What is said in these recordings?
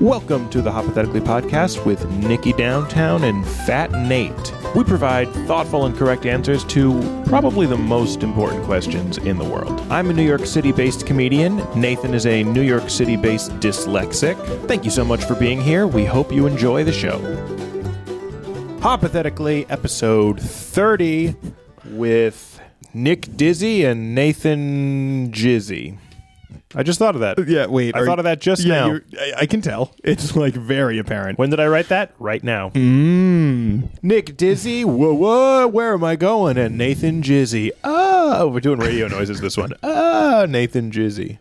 Welcome to the Hypothetically Podcast with Nikki Downtown and Fat Nate. We provide thoughtful and correct answers to probably the most important questions in the world. I'm a New York City based comedian. Nathan is a New York City based dyslexic. Thank you so much for being here. We hope you enjoy the show. Hypothetically, episode 30 with Nick Dizzy and Nathan Jizzy. I just thought of that. Yeah, wait. I are- thought of that just yeah, now. you're- I, I can tell. It's like very apparent. When did I write that? Right now. Mm. Nick Dizzy, whoa, whoa, where am I going? And Nathan Jizzy. Oh, we're doing radio noises this one. Ah, Nathan Jizzy.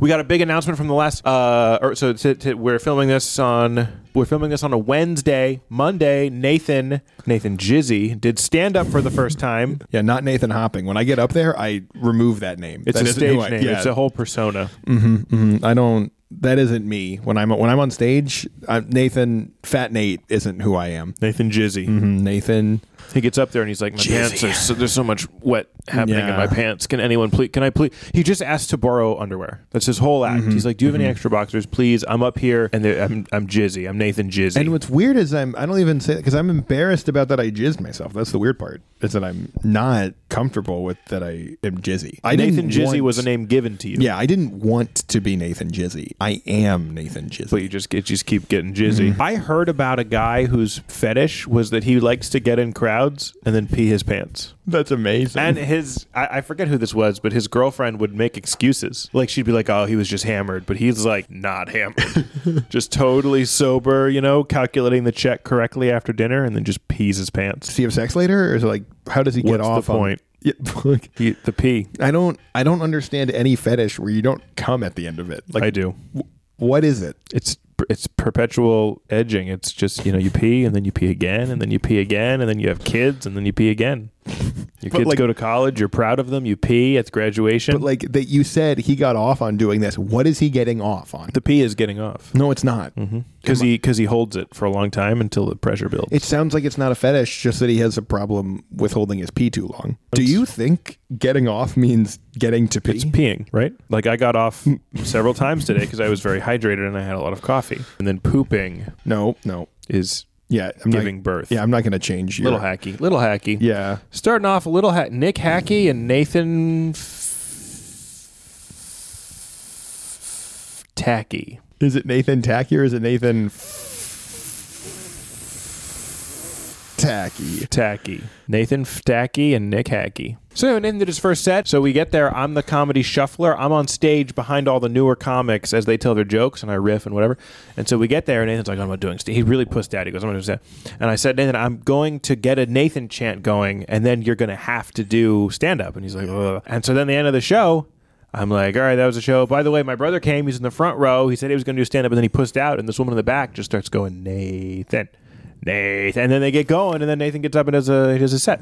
We got a big announcement from the last. Uh, or, so t- t- we're filming this on. We're filming this on a Wednesday. Monday, Nathan Nathan Jizzy did stand up for the first time. Yeah, not Nathan Hopping. When I get up there, I remove that name. It's That a stage who name. Yeah, It's a whole persona. Mm-hmm, mm-hmm. I don't. That isn't me. When I'm when I'm on stage, i Nathan Fat Nate isn't who I am. Nathan Jizzy. Mhm, Nathan. He gets up there and he's like, "My pants are so, there's so much wet happening in my pants. Can anyone please? Can I please?" He just asked to borrow underwear. That's his whole act. He's like, "Do you have any extra boxers, please? I'm up here and I'm I'm Jizzy. I'm Nathan Jizzy." And what's weird is I'm I don't even say because I'm embarrassed about that I jizzed myself. That's the weird part. Is that I'm not comfortable with that I am jizzy. I Nathan Jizzy want- was a name given to you. Yeah, I didn't want to be Nathan Jizzy. I am Nathan Jizzy. But you just get just keep getting jizzy. Mm. I heard about a guy whose fetish was that he likes to get in crowds and then pee his pants. That's amazing. And his, I, I forget who this was, but his girlfriend would make excuses. Like she'd be like, "Oh, he was just hammered," but he's like, not hammered, just totally sober. You know, calculating the check correctly after dinner, and then just pees his pants. does he have sex later, or is it like how does he get What's off? the on- point? Yeah, like, He, the pee. I don't. I don't understand any fetish where you don't come at the end of it. Like, I do. w- what is it? It's it's perpetual edging. It's just you know you pee and then you pee again and then you pee again and then you have kids and then you pee again. Your But, kids like- go to college. You're proud of them. You pee at graduation. But like that, you said he got off on doing this. What is he getting off on? the pee is getting off no, it's not. Mm-hmm. because he because he holds it for a long time until the pressure builds. It sounds like it's not a fetish, just that he has a problem with holding his pee too long. Do you think getting off means getting to pee? It's peeing, right? Like I got off several times today because I was very hydrated and I had a lot of coffee. And then pooping no, no. is Yeah, I'm giving not, birth. Yeah, I'm not going to change you. little hacky, little hacky. Yeah. Starting off a little ha- Nick Hackey and Nathan F- Tacky. Is it Nathan Tacky or is it Nathan Tacky? Tacky. Nathan F- Tacky and Nick Hackey. So Nathan did his first set. So we get there. I'm the comedy shuffler. I'm on stage behind all the newer comics as they tell their jokes and I riff and whatever. And so we get there and Nathan's like, I'm not doing st-. He really pushed out. He goes, I'm not doing stand. And I said, Nathan, I'm going to get a Nathan chant going and then you're going to have to do stand up. And he's like, Ugh. And so then the end of the show, I'm like, all right, that was a show. By the way, my brother came. He's in the front row. He said he was going to do stand up, and then he pushed out, and this woman in the back just starts going, Nathan, Nathan, and then they get going, and then Nathan gets up and does a does a set.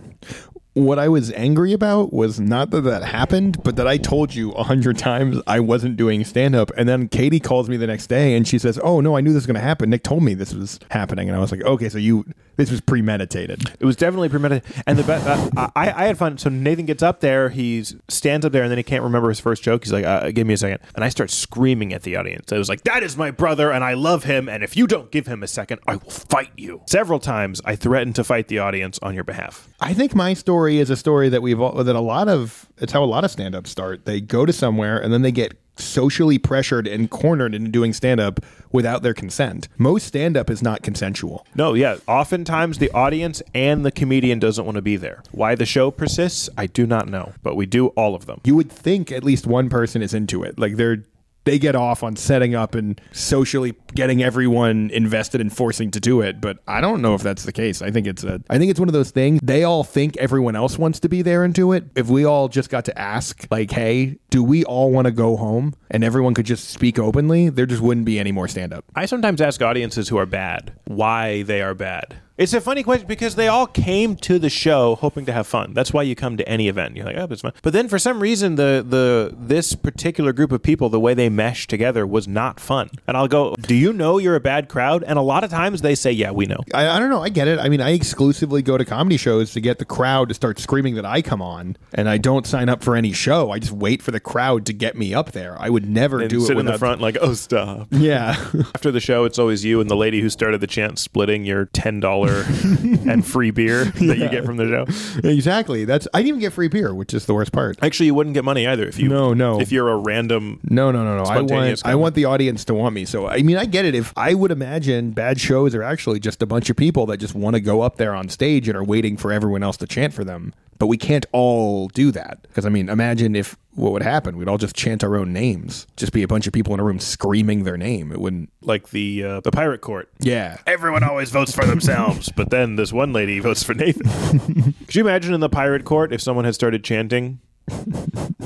What I was angry about was not that that happened, but that I told you a hundred times I wasn't doing stand up. And then Katie calls me the next day and she says, Oh, no, I knew this was going to happen. Nick told me this was happening. And I was like, Okay, so you, this was premeditated. It was definitely premeditated, and the best, uh, I I had fun. So Nathan gets up there, he stands up there, and then he can't remember his first joke. He's like, uh, "Give me a second. and I start screaming at the audience. I was like, "That is my brother, and I love him, and if you don't give him a second, I will fight you." Several times, I threatened to fight the audience on your behalf. I think my story is a story that we've all, that a lot of it's how a lot of stand ups start. They go to somewhere and then they get socially pressured and cornered into doing stand up without their consent. Most stand up is not consensual. No, yeah. Oftentimes, the audience and the comedian doesn't want to be there. Why the show persists, I do not know, but we do all of them. You would think at least one person is into it. Like they're they get off on setting up and socially getting everyone invested and forcing to do it, but I don't know if that's the case. I think it's a I think it's one of those things they all think everyone else wants to be there and do it. If we all just got to ask like, "Hey, do we all want to go home?" and everyone could just speak openly, there just wouldn't be any more stand up. I sometimes ask audiences who are bad why they are bad. It's a funny question because they all came to the show hoping to have fun. That's why you come to any event. You're like, oh, it's fun. But then for some reason, the the this particular group of people, the way they meshed together was not fun. And I'll go, do you know you're a bad crowd? And a lot of times they say, "Yeah, we know." I, I don't know. I get it. I mean, I exclusively go to comedy shows to get the crowd to start screaming that I come on, and I don't sign up for any show. I just wait for the crowd to get me up there. I would never And do it sit in the front like, "Oh, stop." Yeah. After the show, it's always you and the lady who started the chant splitting your ten dollar and free beer that you get from the show. exactly. That's I didn't even get free beer, which is the worst part. Actually, you wouldn't get money either if you No, no. if you're a random. No, no, no, no. I Spontaneous want I want the audience to want me. So I mean, I get it. If I would imagine bad shows are actually just a bunch of people that just want to go up there on stage and are waiting for everyone else to chant for them. But we can't all do that because I mean, imagine if what would happen? We'd all just chant our own names. Just be a bunch of people in a room screaming their name. It wouldn't. like the uh, the pirate court. Yeah. Everyone always votes for themselves, but then this one lady votes for Nathan. Could you imagine in the pirate court if someone had started chanting?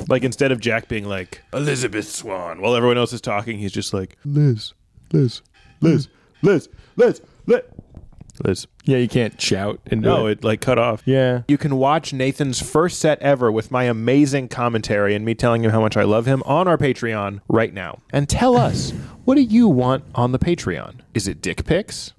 like instead of Jack being like Elizabeth Swann, while everyone else is talking, he's just like Liz, Liz, Liz, Liz, Liz, Liz, Liz. Yeah, you can't shout and No, it like cut off. Yeah. You can watch Nathan's first set ever with my amazing commentary and me telling him how much I love him on our Patreon right now. And tell us, what do you want on the Patreon? Is it dick pics?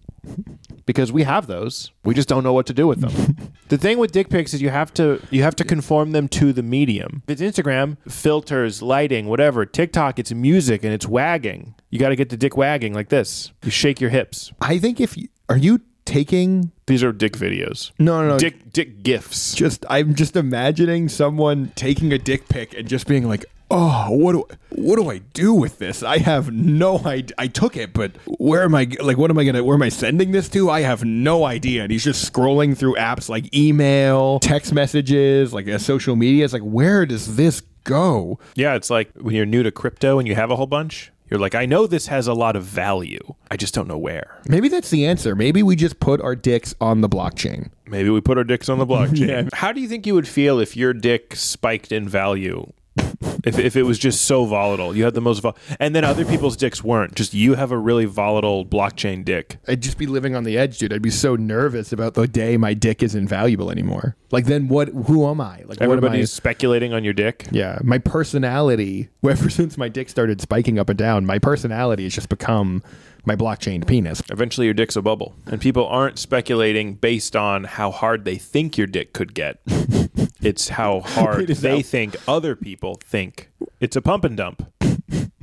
Because we have those. We just don't know what to do with them. the thing with dick pics is you have to you have to conform them to the medium. If it's Instagram, filters, lighting, whatever. TikTok, it's music and it's wagging. You got to get the dick wagging like this. You shake your hips. I think if you, are you taking These are dick videos. no no no Dick dick gifs. just I'm just imagining someone taking a dick pic and just being like, "Oh, what do what do I do with this? I have no idea. I took it, but where am I? Like, what am I gonna? Where am I sending this to? I have no idea." And he's just scrolling through apps like email, text messages, like uh, social media. It's like, where does this go? Yeah, it's like when you're new to crypto and you have a whole bunch, you're like, I know this has a lot of value. I just don't know where. Maybe that's the answer. Maybe we just put our dicks on the blockchain. Maybe we put our dicks on the blockchain. How do you think you would feel if your dick spiked in value? If, if it was just so volatile, you had the most, vol- and then other people's dicks weren't. Just you have a really volatile blockchain dick. I'd just be living on the edge, dude. I'd be so nervous about the day my dick isn't valuable anymore. Like, then what? Who am I? Like, what am I? Speculating on your dick. Yeah, my personality, ever since my dick started spiking up and down, my personality has just become my blockchain penis. Eventually, your dick's a bubble, and people aren't speculating based on how hard they think your dick could get. it's how hard they think other people think. It's a pump and dump.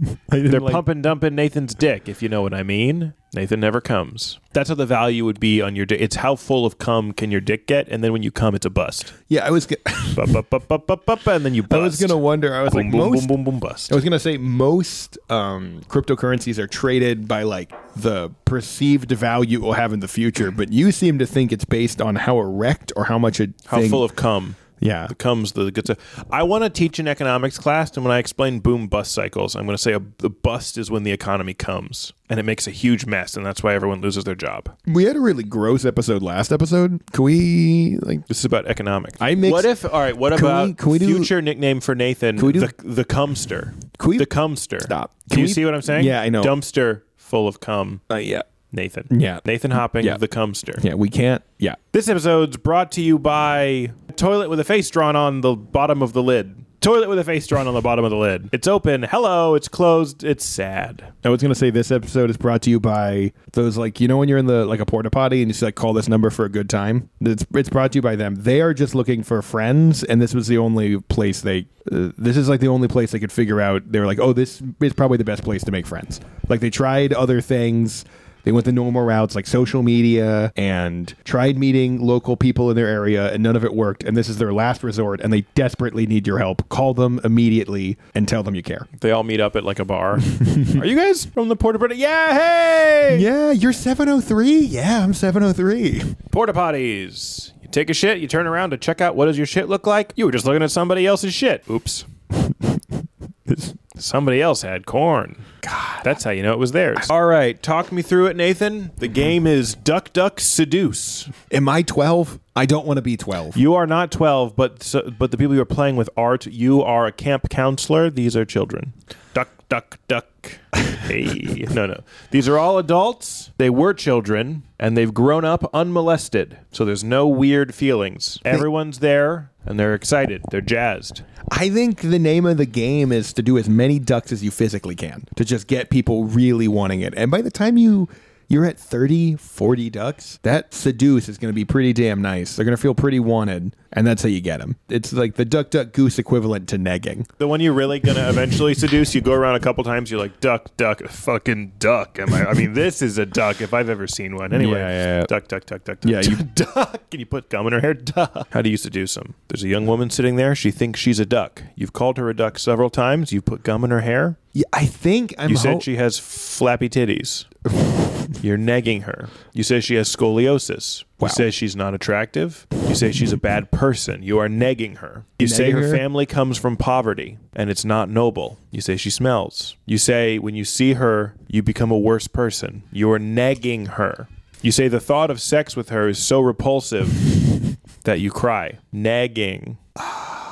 I They're pump and dumping Nathan's dick, if you know what I mean. Nathan never comes. That's how the value would be on your dick. It's how full of cum can your dick get, and then when you come, it's a bust. Yeah, I was. G- Bup, bup, bup, bup, bup, bup, and then you I was gonna wonder. I was boom, like, boom, most. boom, boom, boom, bust. I was gonna say most um, cryptocurrencies are traded by like the perceived value it will have in the future, but you seem to think it's based on how erect or how much a How thing- full of cum. Yeah, The cum's the good stuff. I want to teach an economics class, and when I explain boom bust cycles, I'm going to say a, the bust is when the economy comes, and it makes a huge mess, and that's why everyone loses their job. we had a really gross episode last episode. Can we like? This is about economics. I mix- What if? All right. What Can about we- can we do- future nickname for Nathan? can we do- the the cumster? Can we- the cumster. Stop. Can, Can you we- see what I'm saying? Yeah, I know. Dumpster full of cum. Uh, yeah, Nathan. Yeah. Nathan hopping. Yeah. The cumster. yeah. We can't. Yeah. This episode's brought to you by a toilet with a face drawn on the bottom of the lid. Toilet with a face drawn on the bottom of the lid. It's open. Hello. It's closed. It's sad. I was gonna say this episode is brought to you by those like you know when you're in the like a porta potty and you just like call this number for a good time. It's it's brought to you by them. They are just looking for friends, and this was the only place they. Uh, this is like the only place they could figure out. They were like, oh, this is probably the best place to make friends. Like they tried other things. They went the normal routes like social media and tried meeting local people in their area, and none of it worked. And this is their last resort, and they desperately need your help. Call them immediately and tell them you care. They all meet up at like a bar. Are you guys from the Porta Potty? Yeah, hey! Yeah, you're 703. Yeah, I'm 703. Porta Potties. You take a shit, you turn around to check out what does your shit look like. You were just looking at somebody else's shit. Oops. Somebody else had corn. God, that's how you know it was theirs. All right, talk me through it, Nathan. The game is Duck Duck Seduce. Am I 12? I don't want to be 12. You are not 12, but so, but the people you are playing with are. T- you are a camp counselor. These are children. Duck, duck, duck. Hey, no, no. These are all adults. They were children, and they've grown up unmolested. So there's no weird feelings. Everyone's there, and they're excited. They're jazzed. I think the name of the game is to do as many ducks as you physically can to just get people really wanting it. And by the time you you're at 30, 40 ducks, that seduce is going to be pretty damn nice. They're going to feel pretty wanted, and that's how you get them. It's like the duck duck goose equivalent to negging. The one you're really gonna eventually seduce, you go around a couple times. You're like, duck, duck, fucking duck. Am I? I mean, this is a duck if I've ever seen one. Anyway, Yeah, yeah, yeah. duck, duck, duck, duck, duck. Yeah, you- duck. Can you put gum in her hair. Duck. How do you seduce them? There's a young woman sitting there. She thinks she's a duck. You've called her a duck several times. You've put gum in her hair. Yeah, I think I'm You ho- said she has flappy titties. You're negging her. You say she has scoliosis. Wow. You say she's not attractive. You say she's a bad person. You are negging her. You say Negging her her? family comes from poverty and it's not noble. You say she smells. You say when you see her, you become a worse person. You are negging her. You say the thought of sex with her is so repulsive that you cry. Negging.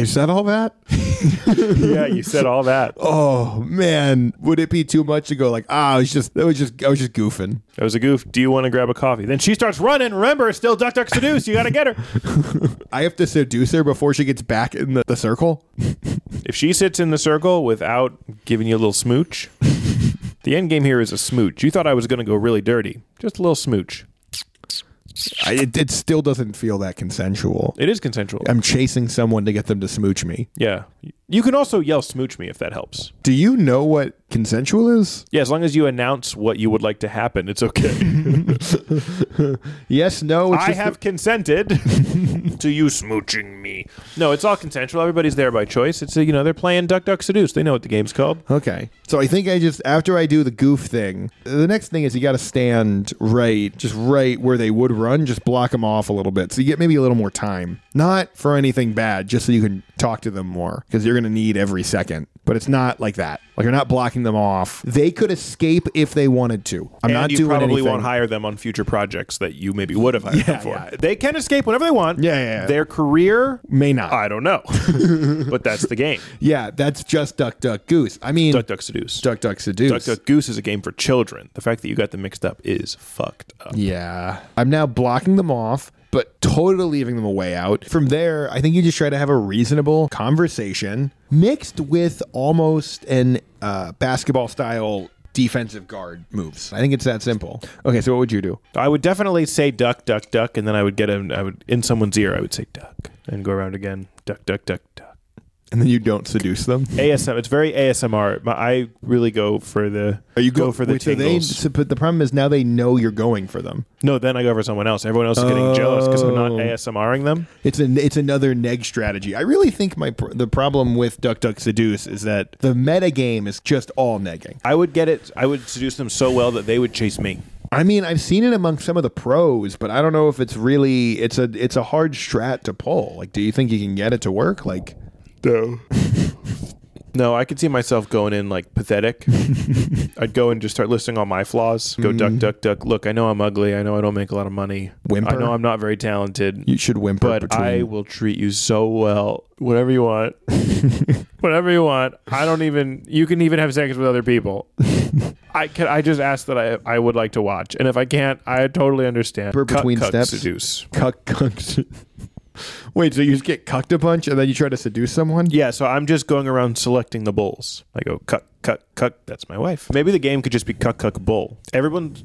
I said all that. Yeah, you said all that. Oh man, would it be too much to go like ah? I was just that was just I was just goofing. That was a goof. Do you want to grab a coffee? Then she starts running. Remember, it's still duck, duck, seduce. You got to get her. I have to seduce her before she gets back in the, the circle. If she sits in the circle without giving you a little smooch, the end game here is a smooch. You thought I was going to go really dirty. Just a little smooch. I, it, it still doesn't feel that consensual. It is consensual. I'm chasing someone to get them to smooch me. Yeah. You can also yell smooch me if that helps. Do you know what consensual is? Yeah, as long as you announce what you would like to happen, it's okay. Yes, no. It's I have consented to you smooching me. No, it's all consensual. Everybody's there by choice. It's a, you know they're playing duck duck seduce. They know what the game's called. Okay. So I think I just after I do the goof thing, the next thing is you got to stand right, just right where they would run, just block them off a little bit. So you get maybe a little more time. Not for anything bad, just so you can talk to them more because you're going to need every second. But it's not like that. Like you're not blocking them off. They could escape if they wanted to. I'm and not you doing probably anything. won't hire them on future projects that you maybe would have hired Yeah, them for. yeah. They can escape whenever they want. Yeah, yeah, yeah. Their career, May not. I don't know, but that's the game. yeah, that's just duck duck goose. I mean, Duck Duck Seduce. duck duck seduce. Duck Duck Goose is a game for children. The fact that you got them mixed up is fucked up. Yeah. I'm now blocking them off, but totally leaving them a way out. From there, I think you just try to have a reasonable conversation mixed with almost an uh, basketball style defensive guard moves. I think it's that simple. Okay, so what would you do? I would definitely say duck, duck, duck, and then I would get him. I would in someone's ear. I would say duck, and go around again. Duck, duck, duck, duck. And then you don't seduce them? ASM. It's very ASMR. My- I really go for the. Are you go for the wait, so they, tingles? so, but the problem is now they know you're going for them. no, then I go for someone else. Everyone else is getting jealous because I'm not Oh. ASMRing them. It's an it's another neg strategy. I really think my pr- the problem with Duck Duck Seduce is that the meta game is just all negging. I would get it. I would seduce them so well that they would chase me. I mean, I've seen it among some of the pros, but I don't know if it's really it's a it's a hard strat to pull. Like, do you think you can get it to work? Like, No. No, I could see myself going in like pathetic. I'd go and just start listing all my flaws. Go duck, mm-hmm. duck, duck. Look, I know I'm ugly. I know I don't make a lot of money. Whimper? I know I'm not very talented. you should whimper but between. I will treat you so well. Whatever you want. Whatever you want. I don't even you can even have sex with other people. I can I just ask that I I would like to watch. And if I can't, I totally understand. Whimper between cuck, steps? seduce. cuck cuck. Wait, so you just get cucked a bunch and then you try to seduce someone? Yeah, so I'm just going around selecting the bulls. I go cuck, cuck, cuck. That's my wife. Maybe the game could just be cuck, cuck, bull. Everyone's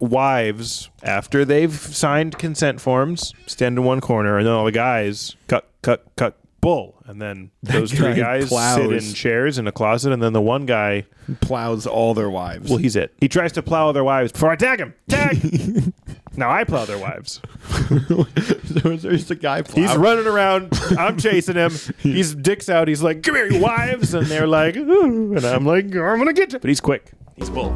wives, after they've signed consent forms, stand in one corner, and then all the guys cuck, cuck, cuck, bull. And then those three guy guys plows. sit in chairs in a closet, and then the one guy, Plows all their wives. well, he's it. He tries to plow their wives before I tag him. Tag! now I plow their wives. there's a guy plow. He's running around. I'm chasing him. He's dicks out. He's like, "Come here, you wives!" And they're like, "Ooh," and I'm like, "I'm gonna get you." But he's quick. He's bull.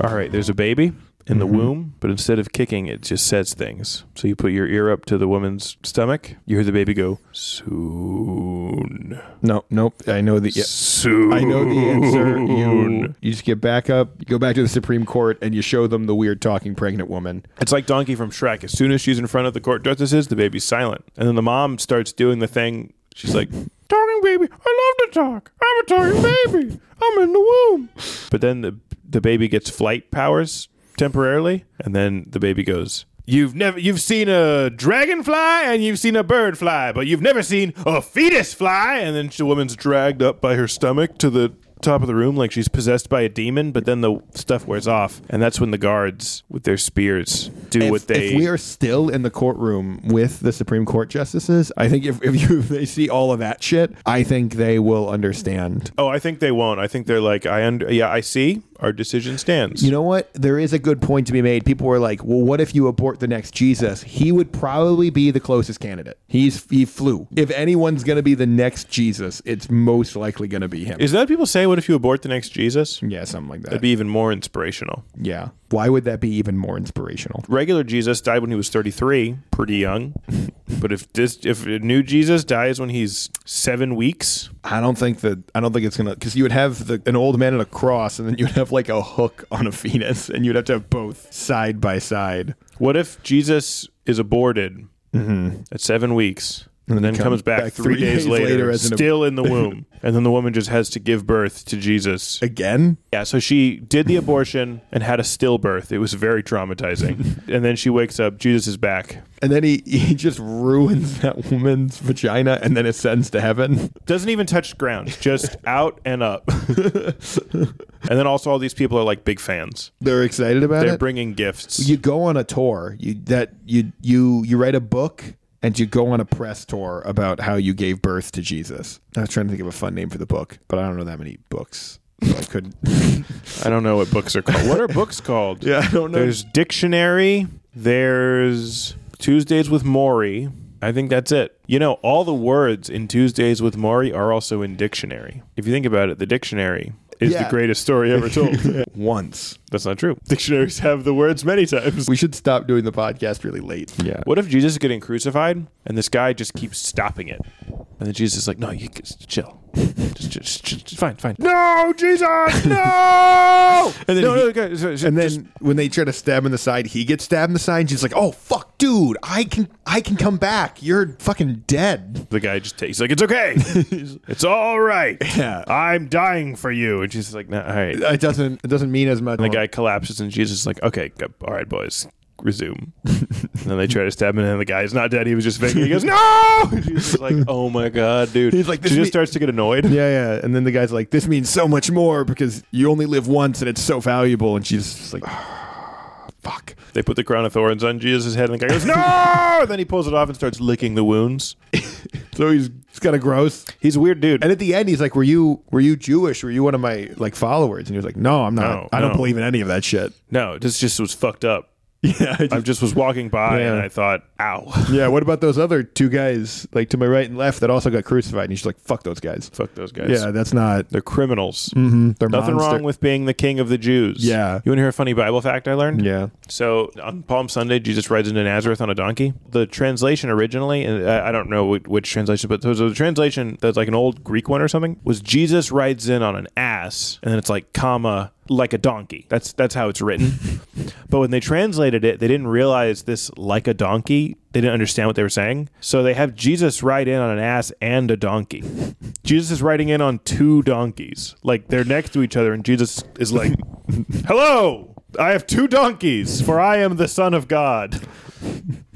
All right, there's a baby in the mm-hmm. womb, but instead of kicking, it just says things. So you put your ear up to the woman's stomach. You hear the baby go, "Soon, no, nope. I know the. Yeah. soon." I know the answer. You you just get back up, you go back to the Supreme Court, and you show them the weird talking pregnant woman. It's like Donkey from Shrek. As soon as she's in front of the court justices, the baby's silent, and then the mom starts doing the thing. She's like, "Talking baby. I love to talk. I'm a talking baby. I'm in the womb. But then the the baby gets flight powers temporarily, and then the baby goes. You've never you've seen a dragonfly and you've seen a bird fly, but you've never seen a fetus fly. And then the woman's dragged up by her stomach to the top of the room like she's possessed by a demon. But then the stuff wears off, and that's when the guards with their spears do if, what they. if we are still in the courtroom with the Supreme Court justices, I think if, if you if they see all of that shit, I think they will understand. oh, I think they won't. I think they're like, I under. Yeah, I see. Our decision stands. You know what? There is a good point to be made. People were like, "Well, what if you abort the next Jesus?" He would probably be the closest candidate. He's he flew. If anyone's going to be the next Jesus, it's most likely going to be him. Is that what people say? What if you abort the next Jesus? yeah, something like that. That'd be even more inspirational. yeah. Why would that be even more inspirational? Regular Jesus died when he was 33, pretty young. but if this, if a new Jesus dies when he's seven weeks, I don't think that I don't think it's gonna because you would have the, an old man and a cross, and then you'd have like a hook on a Venus, and you'd have to have both side by side. what if Jesus is aborted mm-hmm. at seven weeks? And then, comes back, back three, three days, days later, later as an ab- still in the womb. and then the woman just has to give birth to Jesus. Again, Yeah, so she did the abortion and had a stillbirth. It was very traumatizing. and then she wakes up, Jesus is back. and then he he just ruins that woman's vagina, and then ascends to heaven. Doesn't even touch ground, just out and up. and then also all these people are like big fans. They're excited about it. They're bringing gifts. you go on a tour. You that you you you write a book. And you go on a press tour about how you gave birth to Jesus. I was trying to think of a fun name for the book, but I don't know that many books. So I couldn't. I don't know what books are called. What are books called? yeah, I don't know. There's dictionary. There's Tuesdays with Morrie. I think that's it. You know, all the words in Tuesdays with Morrie are also in dictionary. If you think about it, the dictionary is Yeah. the greatest story ever told. Once. That's not true. Dictionaries have the words many times. We should stop doing the podcast really late. Yeah. What if Jesus is getting crucified and this guy just keeps stopping it? And then Jesus is like, no, you just chill. Just, just, just, just fine, fine. No, Jesus, no! And then no, he- no, guys, just- And then just- when they try to stab him in the side, he gets stabbed in the side. And she's like, "Oh fuck, dude, I can, I can come back. You're fucking dead." the guy just takes like, it's okay. it's all right. Yeah. I'm dying for you. And is like, nah, all right. It doesn't, it doesn't mean as much. And the guy collapses and Jesus is like, okay, go- all right, boys. Resume. and then they try to stab him, and the guy's not dead. He was just faking. He goes, "No!" And is like, "Oh my god, dude!" He's like, she just me- starts to get annoyed. Yeah, yeah. And then the guy's like, "This means so much more because you only live once, and it's so valuable." And she's just like, "Fuck." They put the crown of thorns on Jesus' head, and the guy goes, "No!" and then he pulls it off and starts licking the wounds. So he's, he's kind of gross. He's a weird dude. And at the end, he's like, "Were you, were you Jewish? Were you one of my like followers?" And he was like, "No, I'm not. No, I don't no. believe in any of that shit." no, this just was fucked up. Yeah, I I just was walking by Yeah. and I thought, "Ow." Yeah, what about those other two guys, like to my right and left, that also got crucified? And she's like, "Fuck those guys." Fuck those guys. Yeah, that's not. They're criminals. mhm, They're Nothing monster- wrong with being the king of the Jews. Yeah. You want to hear a funny Bible fact I learned? Yeah, So on Palm Sunday, Jesus rides into Nazareth on a donkey. The translation originally, and I don't know which, which translation, but so the translation that's like an old Greek one or something was Jesus rides in on an ass, and then it's like comma like a donkey. That's that's how it's written. but when they translated it, they didn't realize this like a donkey. They didn't understand what they were saying, so they have Jesus ride in on an ass and a donkey. Jesus is riding in on two donkeys, like they're next to each other, and Jesus is like, "Hello." I have two donkeys, for I am the Son of God.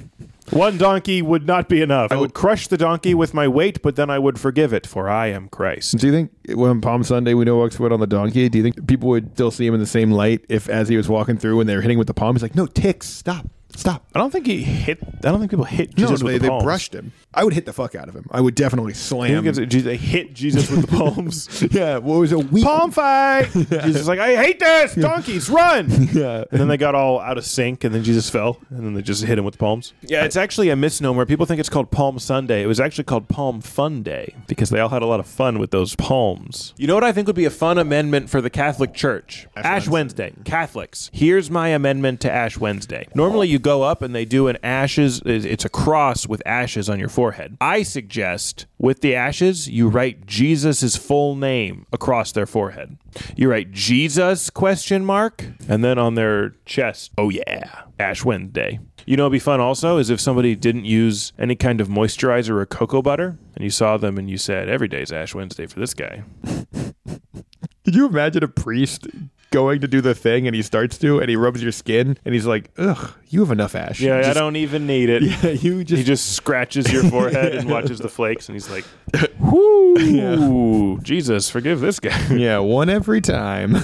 One donkey would not be enough. I would crush the donkey with my weight, but then I would forgive it, for I am Christ. Do you think when Palm Sunday we know walks foot on the donkey? Do you think people would still see him in the same light if, as he was walking through, and they were hitting with the palm, he's like, "No, ticks, stop, stop." I don't think he hit. I don't think people hit No, Jesus they, with the they palms. brushed him. I would hit the fuck out of him. I would definitely I slam. think it's- they hit Jesus with the palms. yeah, what was a weak Palm fight. Jesus is like, I hate this. Donkeys, run. Yeah. And then they got all out of sync, and then Jesus fell, and then they just hit him with palms. Yeah, it's actually a misnomer. People think it's called Palm Sunday. It was actually called Palm Fun Day because they all had a lot of fun with those palms. You know what I think would be a fun amendment for the Catholic Church? Ash, Wednesday. Catholics. Here's my amendment to Ash Wednesday. Normally, you go up and they do an ashes. It's a cross with ashes on your forehead. I suggest with the ashes, you write Jesus' full name across their forehead. You write Jesus question mark, and then on their chest, oh yeah, Ash Wednesday. You know, it'd be fun also is if somebody didn't use any kind of moisturizer or cocoa butter, and you saw them and you said, "Every day's Ash Wednesday for this guy." Could you imagine a priest going to do the thing and he starts to and he rubs your skin and he's like, ugh, you have enough ash. Yeah, I don't even need it. Yeah, you just He just scratches your forehead and watches the flakes, and he's like, "Whoo, Jesus, forgive this guy." yeah, one every time.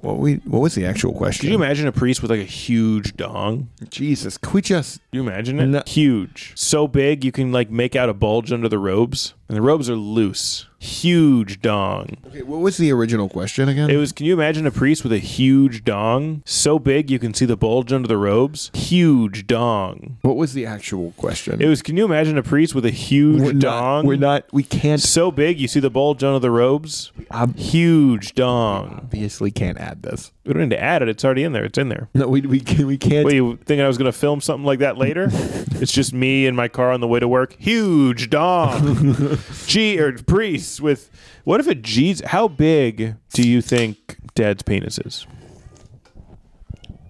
what we what was the actual question? Could you imagine a priest with like a huge dong? Jesus, could we just you imagine it? No. Huge. So big you can like make out a bulge under the robes. And the robes are loose. Huge dong. Okay, what was the original question again? It was can you imagine a priest with a huge dong? So big you can see the bulge under the robes? Huge dong. what was the actual question? It was can you imagine a priest with a huge we're dong? not, we're not we can't so big you see the bulge under the robes? ob- Huge dong. obviously can't add this. We don't need to add it. It's already in there. It's in there. No, we we can, we can't What, you thinking I was going to film something like that later? it's just me in my car on the way to work. Huge dong. G or priests with. What if a G's? How big do you think dad's penis is?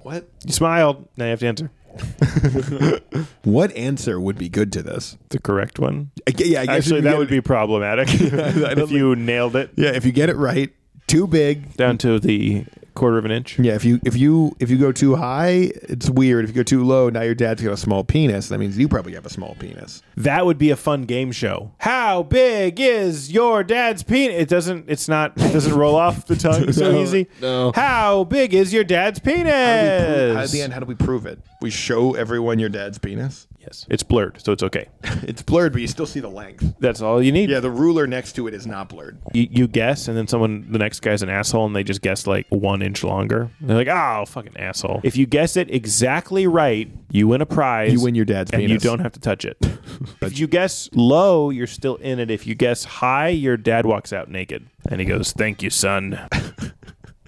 What? You smiled. Now you have to answer. What answer would be good to this? The correct one. I yeah, I guess Actually, that would it- be problematic if you nailed it Yeah, if you get it right, too big. down to the quarter of an inch. Yeah, if you if you if you go too high, it's weird. If you go too low, now your dad's got a small penis. That means you probably have a small penis. That would be a fun game show. How big is your dad's penis? It doesn't. It's not. It doesn't roll off the tongue so No, easy. no. How big is your dad's penis? At the end, how do we prove it? We show everyone your dad's penis. Yes, it's blurred, so it's okay. It's blurred, but you still see the length. That's all you need. Yeah, the ruler next to it is not blurred. You, you guess, and then someone, the next guy's an asshole, and they just guess like one inch longer. And they're like, ah, "Oh, fucking asshole!" If you guess it exactly right, you win a prize. You win your dad's penis. and you don't have to touch it. if you guess low, you're still in it. If you guess high, your dad walks out naked, and he goes, "Thank you, son."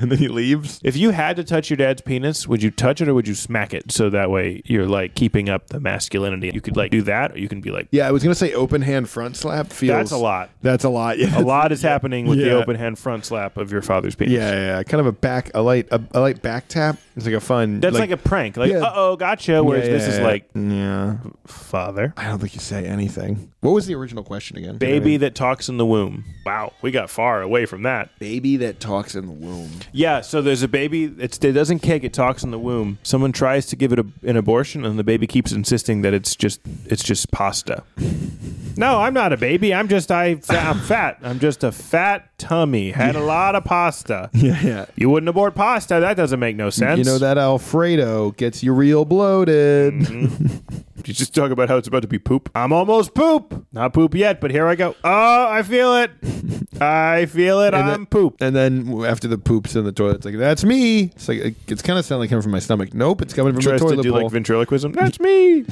And then he leaves. If you had to touch your dad's penis, would you touch it or would you smack it? So that way you're like keeping up the masculinity. You could like do that, or you can be like, Yeah, I was gonna say open hand front slap feels. That's a lot. That's a lot. Yeah, a lot is happening with the open hand front slap of your father's penis. Yeah, yeah, yeah. kind of a back, a light, a, a light back tap. It's like a fun. That's like, a prank. Like, Yeah. uh oh, gotcha. Whereas this is like, yeah. father. I don't think you say anything. What was the original question again? Baby that talks in the womb. Wow, we got far away from that. baby that talks in the womb. Yeah, so there's a baby. It's, it doesn't kick. It talks in the womb. Someone tries to give it a, an abortion, and the baby keeps insisting that it's just it's just pasta. No, I'm not a baby. I'm just I, I'm fat. I'm just a fat tummy. Had a lot of pasta. Yeah, yeah. You wouldn't abort pasta. That doesn't make no sense. You know that Alfredo gets you real bloated. Mm-hmm. You just talk about how it's about to be poop. I'm almost poop. Not poop yet, but here I go. Oh, I feel it. I feel it. And I'm poop. And then after the poops in the toilet, it's like that's me. It's like it's kind of sounding like coming from my stomach. Nope, it's coming from Tries the to toilet do bowl. like ventriloquism. That's me.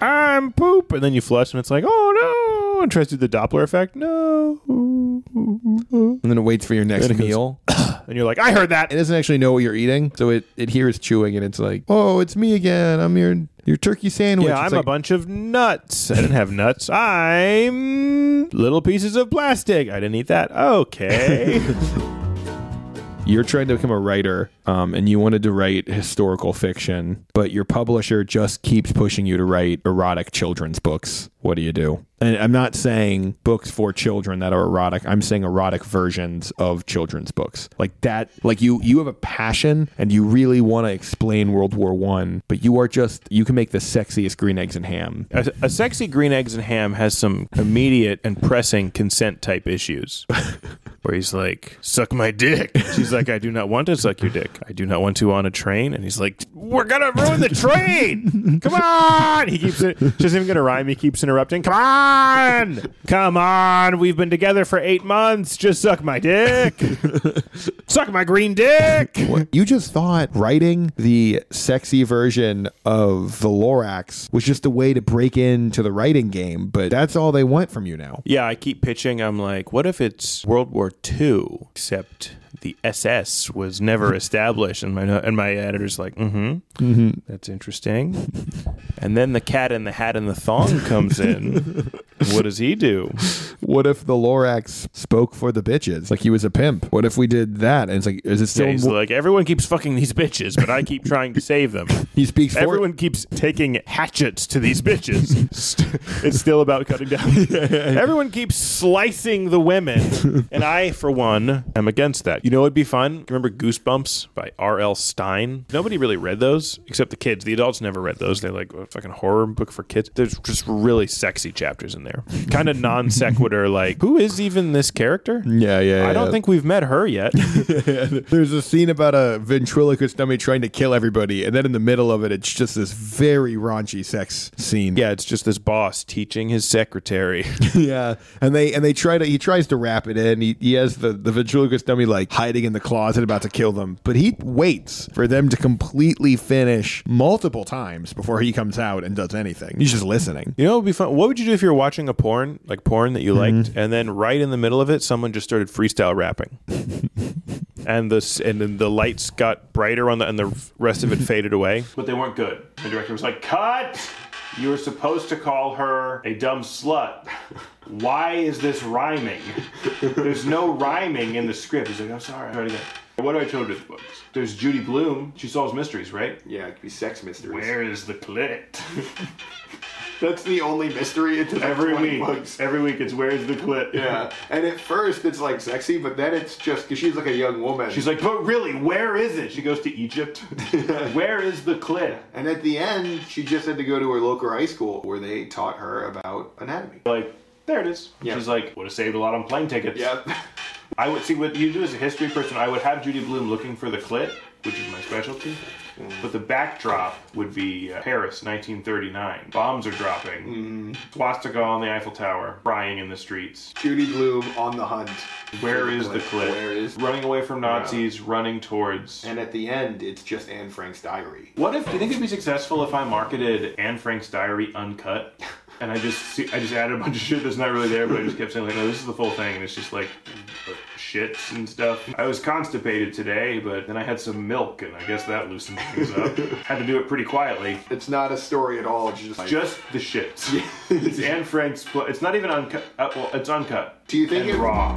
I'm poop. And then you flush, and it's like, oh no. And tries to do the Doppler effect. No. and then it waits for your next it goes- meal. And you're like, I heard that. it doesn't actually know what you're eating, so it, it hears chewing, and it's like, oh, it's me again. I'm your your turkey sandwich. Yeah, It's I'm like, a bunch of nuts. I didn't have nuts. I'm little pieces of plastic. I didn't eat that. Okay. you're trying to become a writer um, and you wanted to write historical fiction, but your publisher just keeps pushing you to write erotic children's books. What do you do? And I'm not saying books for children that are erotic. I'm saying erotic versions of children's books. Like that like you you have a passion and you really want to explain World War 1, but you are just you can make the sexiest green eggs and ham. A, a sexy green eggs and ham has some immediate and pressing consent type issues. Where he's like, "Suck my dick." She's like, "I do not want to suck your dick. I do not want to on a train." And he's like, "We're gonna ruin the train. Come on!" He keeps it. She isn't even gonna rhyme. He keeps interrupting. Come on, come on. We've been together for eight months. Just suck my dick. suck my green dick. You just thought writing the sexy version of the Lorax was just a way to break into the writing game, but that's all they want from you now. Yeah, I keep pitching. I'm like, what if it's World War II, except the SS was never established? And my and my editor's like, mm-hmm, mm-hmm. that's interesting. And then the cat in the hat and the thong comes in. what does he do? what if the Lorax spoke for the bitches? Like he was a pimp. What if we did that? And it's like, is it still? Yeah, he's like everyone keeps fucking these bitches, but I keep trying to save them. he speaks for Everyone keeps taking hatchets to these bitches. It's still about cutting down. Everyone keeps slicing the women, and I, for one, am against that. You know, it'd be fun. Remember Goosebumps by R.L. Stine? Nobody really read those except the kids. The adults never read those. They're like a fucking horror book for kids. There's just really sexy chapters in there, kind of non sequitur. Like, who is even this character? Yeah, yeah. I don't think we've met her yet. There's a scene about a ventriloquist dummy trying to kill everybody, and then in the middle of it, it's just this very raunchy sex scene. yeah, it's just this boss teaching his secretary. yeah. And they and they try to he tries to wrap it in. He, he has the the ventriloquist dummy like hiding in the closet about to kill them, but he waits for them to completely finish multiple times before he comes out and does anything. He's just listening. You know, it would be fun. What would you do if you're watching a porn, like porn that you Mm-hmm. liked, and then right in the middle of it, someone just started freestyle rapping, and the and then the lights got brighter on the, and the rest of it faded away. But they weren't good. The director was like, "Cut! You were supposed to call her a dumb slut. Why is this rhyming? There's no rhyming in the script." He's like, "I'm sorry. Try it again." What do I children's books? There's Judy Blume. She solves mysteries, right? Yeah, it could be sex mysteries. Where is the clit? That's the only mystery the Every week, books. every week, it's where's the clit? Yeah, and at first it's like sexy, but then it's just because she's like a young woman. She's like, but really, where is it? She goes to Egypt. where is the clit? and at the end, she just had to go to her local high school where they taught her about anatomy. Like, there it is. Yeah. She's like, would have saved a lot on plane tickets. Yep. I would see what you do as a history person. I would have Judy Blume looking for the clit, which is my specialty. Mm. But the backdrop would be uh, Paris, 1939. Bombs are dropping. Mm-hmm. Swastika on the Eiffel Tower, crying in the streets. Judy Blume on the hunt. Where for is the clip? Where is? running away from Nazis? Running towards. And at the end, it's just Anne Frank's diary. What if? Do you think it'd be successful if I marketed Anne Frank's diary uncut, and I just see, I just added a bunch of shit that's not really there, but I just kept saying like, no, this is the full thing, and it's just like mm. Shits and stuff. I was constipated today, but then I had some milk, and I guess that loosened things up. had to do it pretty quietly. It's not a story at all. It's just like, Just the shits. it's Anne Frank's. Pl- it's not even uncut. Uh, well, it's uncut. Do you think and it- raw?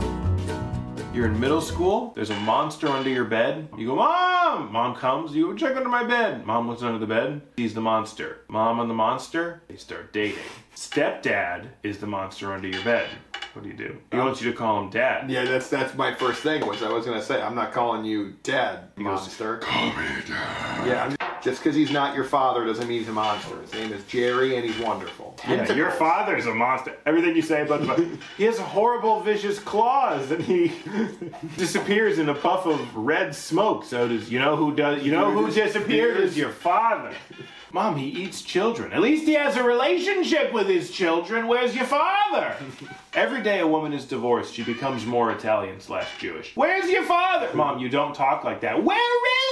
You're in middle school. There's a monster under your bed. You go, Mom! Mom comes. You go, check under my bed. Mom looks under the bed. Sees the monster. Mom and the monster. They start dating. Stepdad is the monster under your bed. What do you do? He um, wants you to call him dad. Yeah, that's that's my first thing. Was I was gonna say I'm not calling you dad, monster. Call me dad. Yeah, I'm- just because he's not your father doesn't mean he's a monster. His name is Jerry, and he's wonderful. Yeah, your father's a monster. Everything you say about the he has horrible, vicious claws, and he disappears in a puff of red smoke. So does you know who does? You know who disappeared is your father. Mom, he eats children. At least he has a relationship with his children. Where's your father? Every day a woman is divorced, she becomes more Italian slash Jewish. Where's your father? Mom, you don't talk like that. Where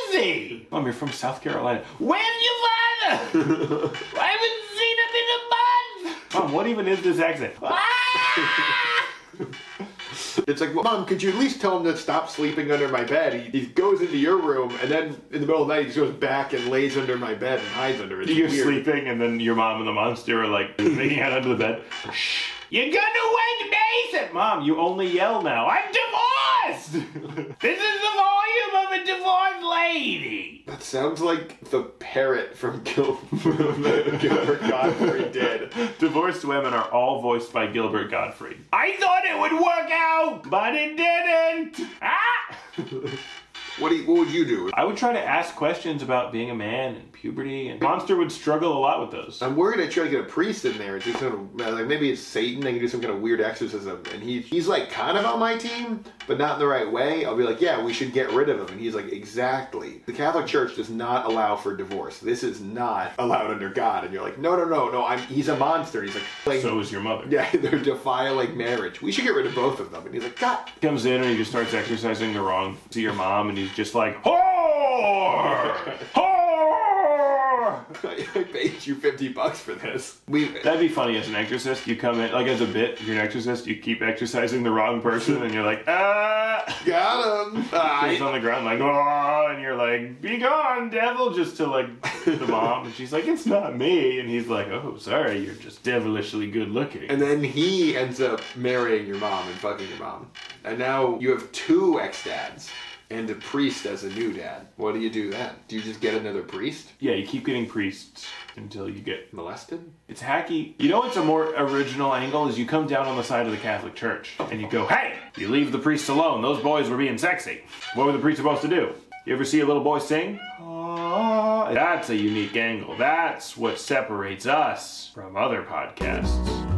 is he? Mom, you're from South Carolina. Where's your father? I haven't seen him in a month. Mom, what even is this accent? Ah! It's like, Mom, could you at least tell him to stop sleeping under my bed? He, he goes into your room, and then in the middle of the night, he just goes back and lays under my bed and hides under it. It's You're weird. sleeping, and then your mom and the monster are like making out under the bed. Shh. You're gonna wake Nathan! Mom, you only yell now. I'm divorced! this is the volume of a divorced lady! That sounds like the parrot from Gil- Gilbert Gottfried did. Divorced women are all voiced by Gilbert Gottfried. I thought it would work out, but it didn't! Ah! What, do you, what would you do? I would try to ask questions about being a man and puberty, and Monster would struggle a lot with those. I'm worried I try to get a priest in there and do some like maybe it's Satan. They can do some kind of weird exorcism, and he he's like kind of on my team, but not in the right way. I'll be like, yeah, we should get rid of him, and he's like, exactly. The Catholic Church does not allow for divorce. This is not allowed under God, and you're like, no, no, no, no. I'm he's a monster. He's like, like So is your mother. yeah, they're defiling marriage. We should get rid of both of them. And he's like, God, comes in and he just starts exercising the wrong to your mom and he's just like whore whore I paid you fifty bucks for this. We that'd be funny as an exorcist you come in like as a bit if you're an exorcist you keep exercising the wrong person and you're like ah Got him. He's on the ground like, oh, and you're like, be gone, devil, just to like the mom. And she's like, it's not me. And he's like, oh, sorry, you're just devilishly good looking. And then he ends up marrying your mom and fucking your mom. And now you have two ex dads and a priest as a new dad. What do you do then? Do you just get another priest? yeah, you keep getting priests until you get. Molested? It's hacky. You know what's a more original angle is you come down on the side of the Catholic Church and you go, hey, you leave the priests alone. Those boys were being sexy. What were the priests supposed to do? You ever see a little boy sing? Ah, That's a unique angle. That's what separates us from other podcasts.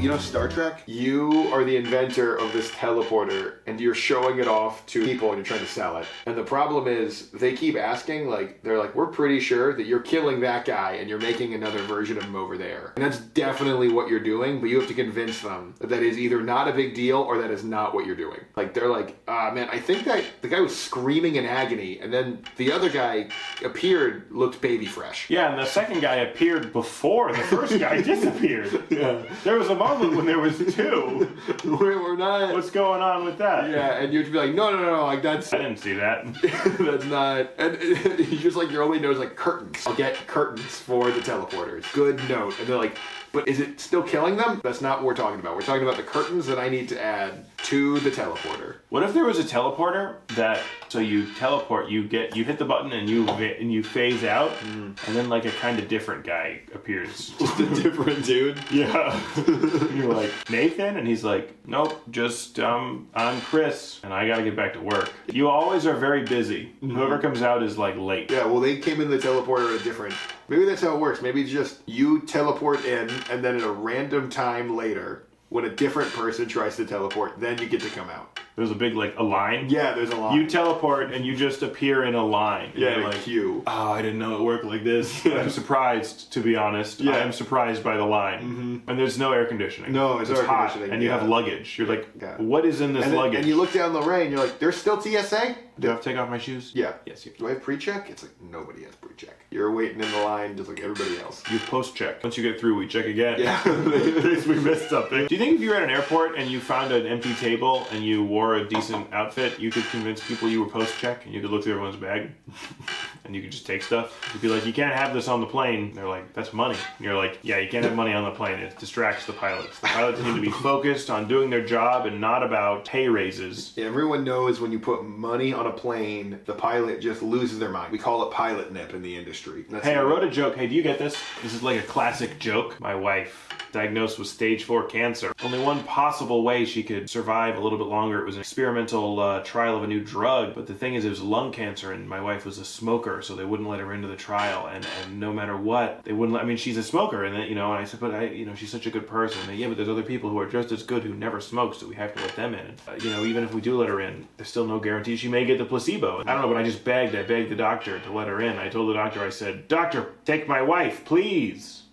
You know Star Trek? You are the inventor of this teleporter and you're showing it off to people and you're trying to sell it. And the problem is they keep asking, like, they're like, we're pretty sure that you're killing that guy and you're making another version of him over there. And that's definitely what you're doing, but you have to convince them that that is either not a big deal or that is not what you're doing. Like, they're like, ah, man, I think that the guy was screaming in agony and then the other guy appeared, looked baby fresh. Yeah, and the second guy appeared before the first guy disappeared. Yeah. There was a moment when there was two. we're, we're not. What's going on with that? yeah, and you'd be like, no, no, no, no, like that's I didn't see that. That's not. And you just like your only note is like curtains. I'll get curtains for the teleporters. Good note. And they're like, but is it still killing them? That's not what we're talking about. We're talking about the curtains that I need to add to the teleporter. What if there was a teleporter that so you teleport, you get you hit the button and you and you phase out, and then like a kind of different guy appears. Just a different dude. Yeah. You're like, Nathan? And he's like, nope, just, um, I'm Chris, and I gotta get back to work. You always are very busy. Whoever comes out is like late. Yeah, well, they came in the teleporter at a different. Maybe that's how it works. Maybe it's just you teleport in, and then at a random time later, when a different person tries to teleport, then you get to come out. There's a big, like, a line. Yeah, there's a line. You teleport and you just appear in a line. Yeah, like queue. oh, I didn't know it worked like this. I'm surprised, to be honest. Yeah. I am surprised by the line. Mm-hmm. And there's no air conditioning. No, it's air hot, conditioning, And you have luggage. You're like, Yeah. what is in this And, then, luggage? and you look down the ray, and you're like, "There's still TSA." Do I have to take off my shoes? Yeah. Yes, you Do I have pre-check? It's like nobody has pre-check. You're waiting in the line just like everybody else. You post check. Once you get through, we check again. Yeah. We missed something. Do you think if you were at an airport and you found an empty table and you wore a decent outfit, you could convince people you were post check and you could look through everyone's bag and you could just take stuff? You'd be like, you can't have this on the plane. They're like, that's money. And you're like, yeah, you can't have money on the plane. It distracts the pilots. The pilots need to be focused on doing their job and not about pay raises. Everyone knows when you put money on a plane, the pilot just loses their mind. We call it pilot nip in the industry. That's Hey, I wrote a joke. Hey, do you get this? This is like a classic joke. My wife, diagnosed with stage four cancer. Only one possible way she could survive a little bit longer. It was an experimental uh, trial of a new drug. But the thing is, it was lung cancer, and my wife was a smoker, so they wouldn't let her into the trial. And, and no matter what, they wouldn't. Let, I mean, she's a smoker, and then, you know. And I said, but I, you know, she's such a good person. And, yeah, but there's other people who are just as good who never smoke, so we have to let them in. Uh, you know, even if we do let her in, there's still no guarantee she may get the placebo. I don't know, but I just begged. I begged the doctor to let her in. I told the doctor, I said, Doctor, take my wife, please.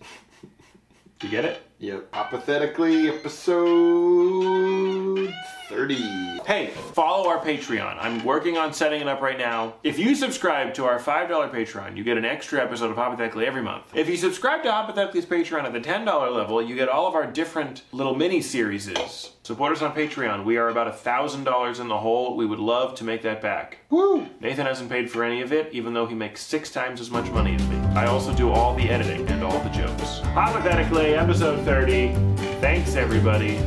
You get it? Yep. Hypothetically, episode 30. Hey, follow our Patreon. I'm working on setting it up right now. If you subscribe to our $5 Patreon, you get an extra episode of Hypothetically every month. If you subscribe to Hypothetically's Patreon at the $10 level, you get all of our different little mini series. Support us on Patreon. We are about $1,000 in the hole. We would love to make that back. Woo! Nathan hasn't paid for any of it, even though he makes six times as much money as me. I also do all the editing and all the jokes. Hypothetically, episode 30. Thanks, everybody.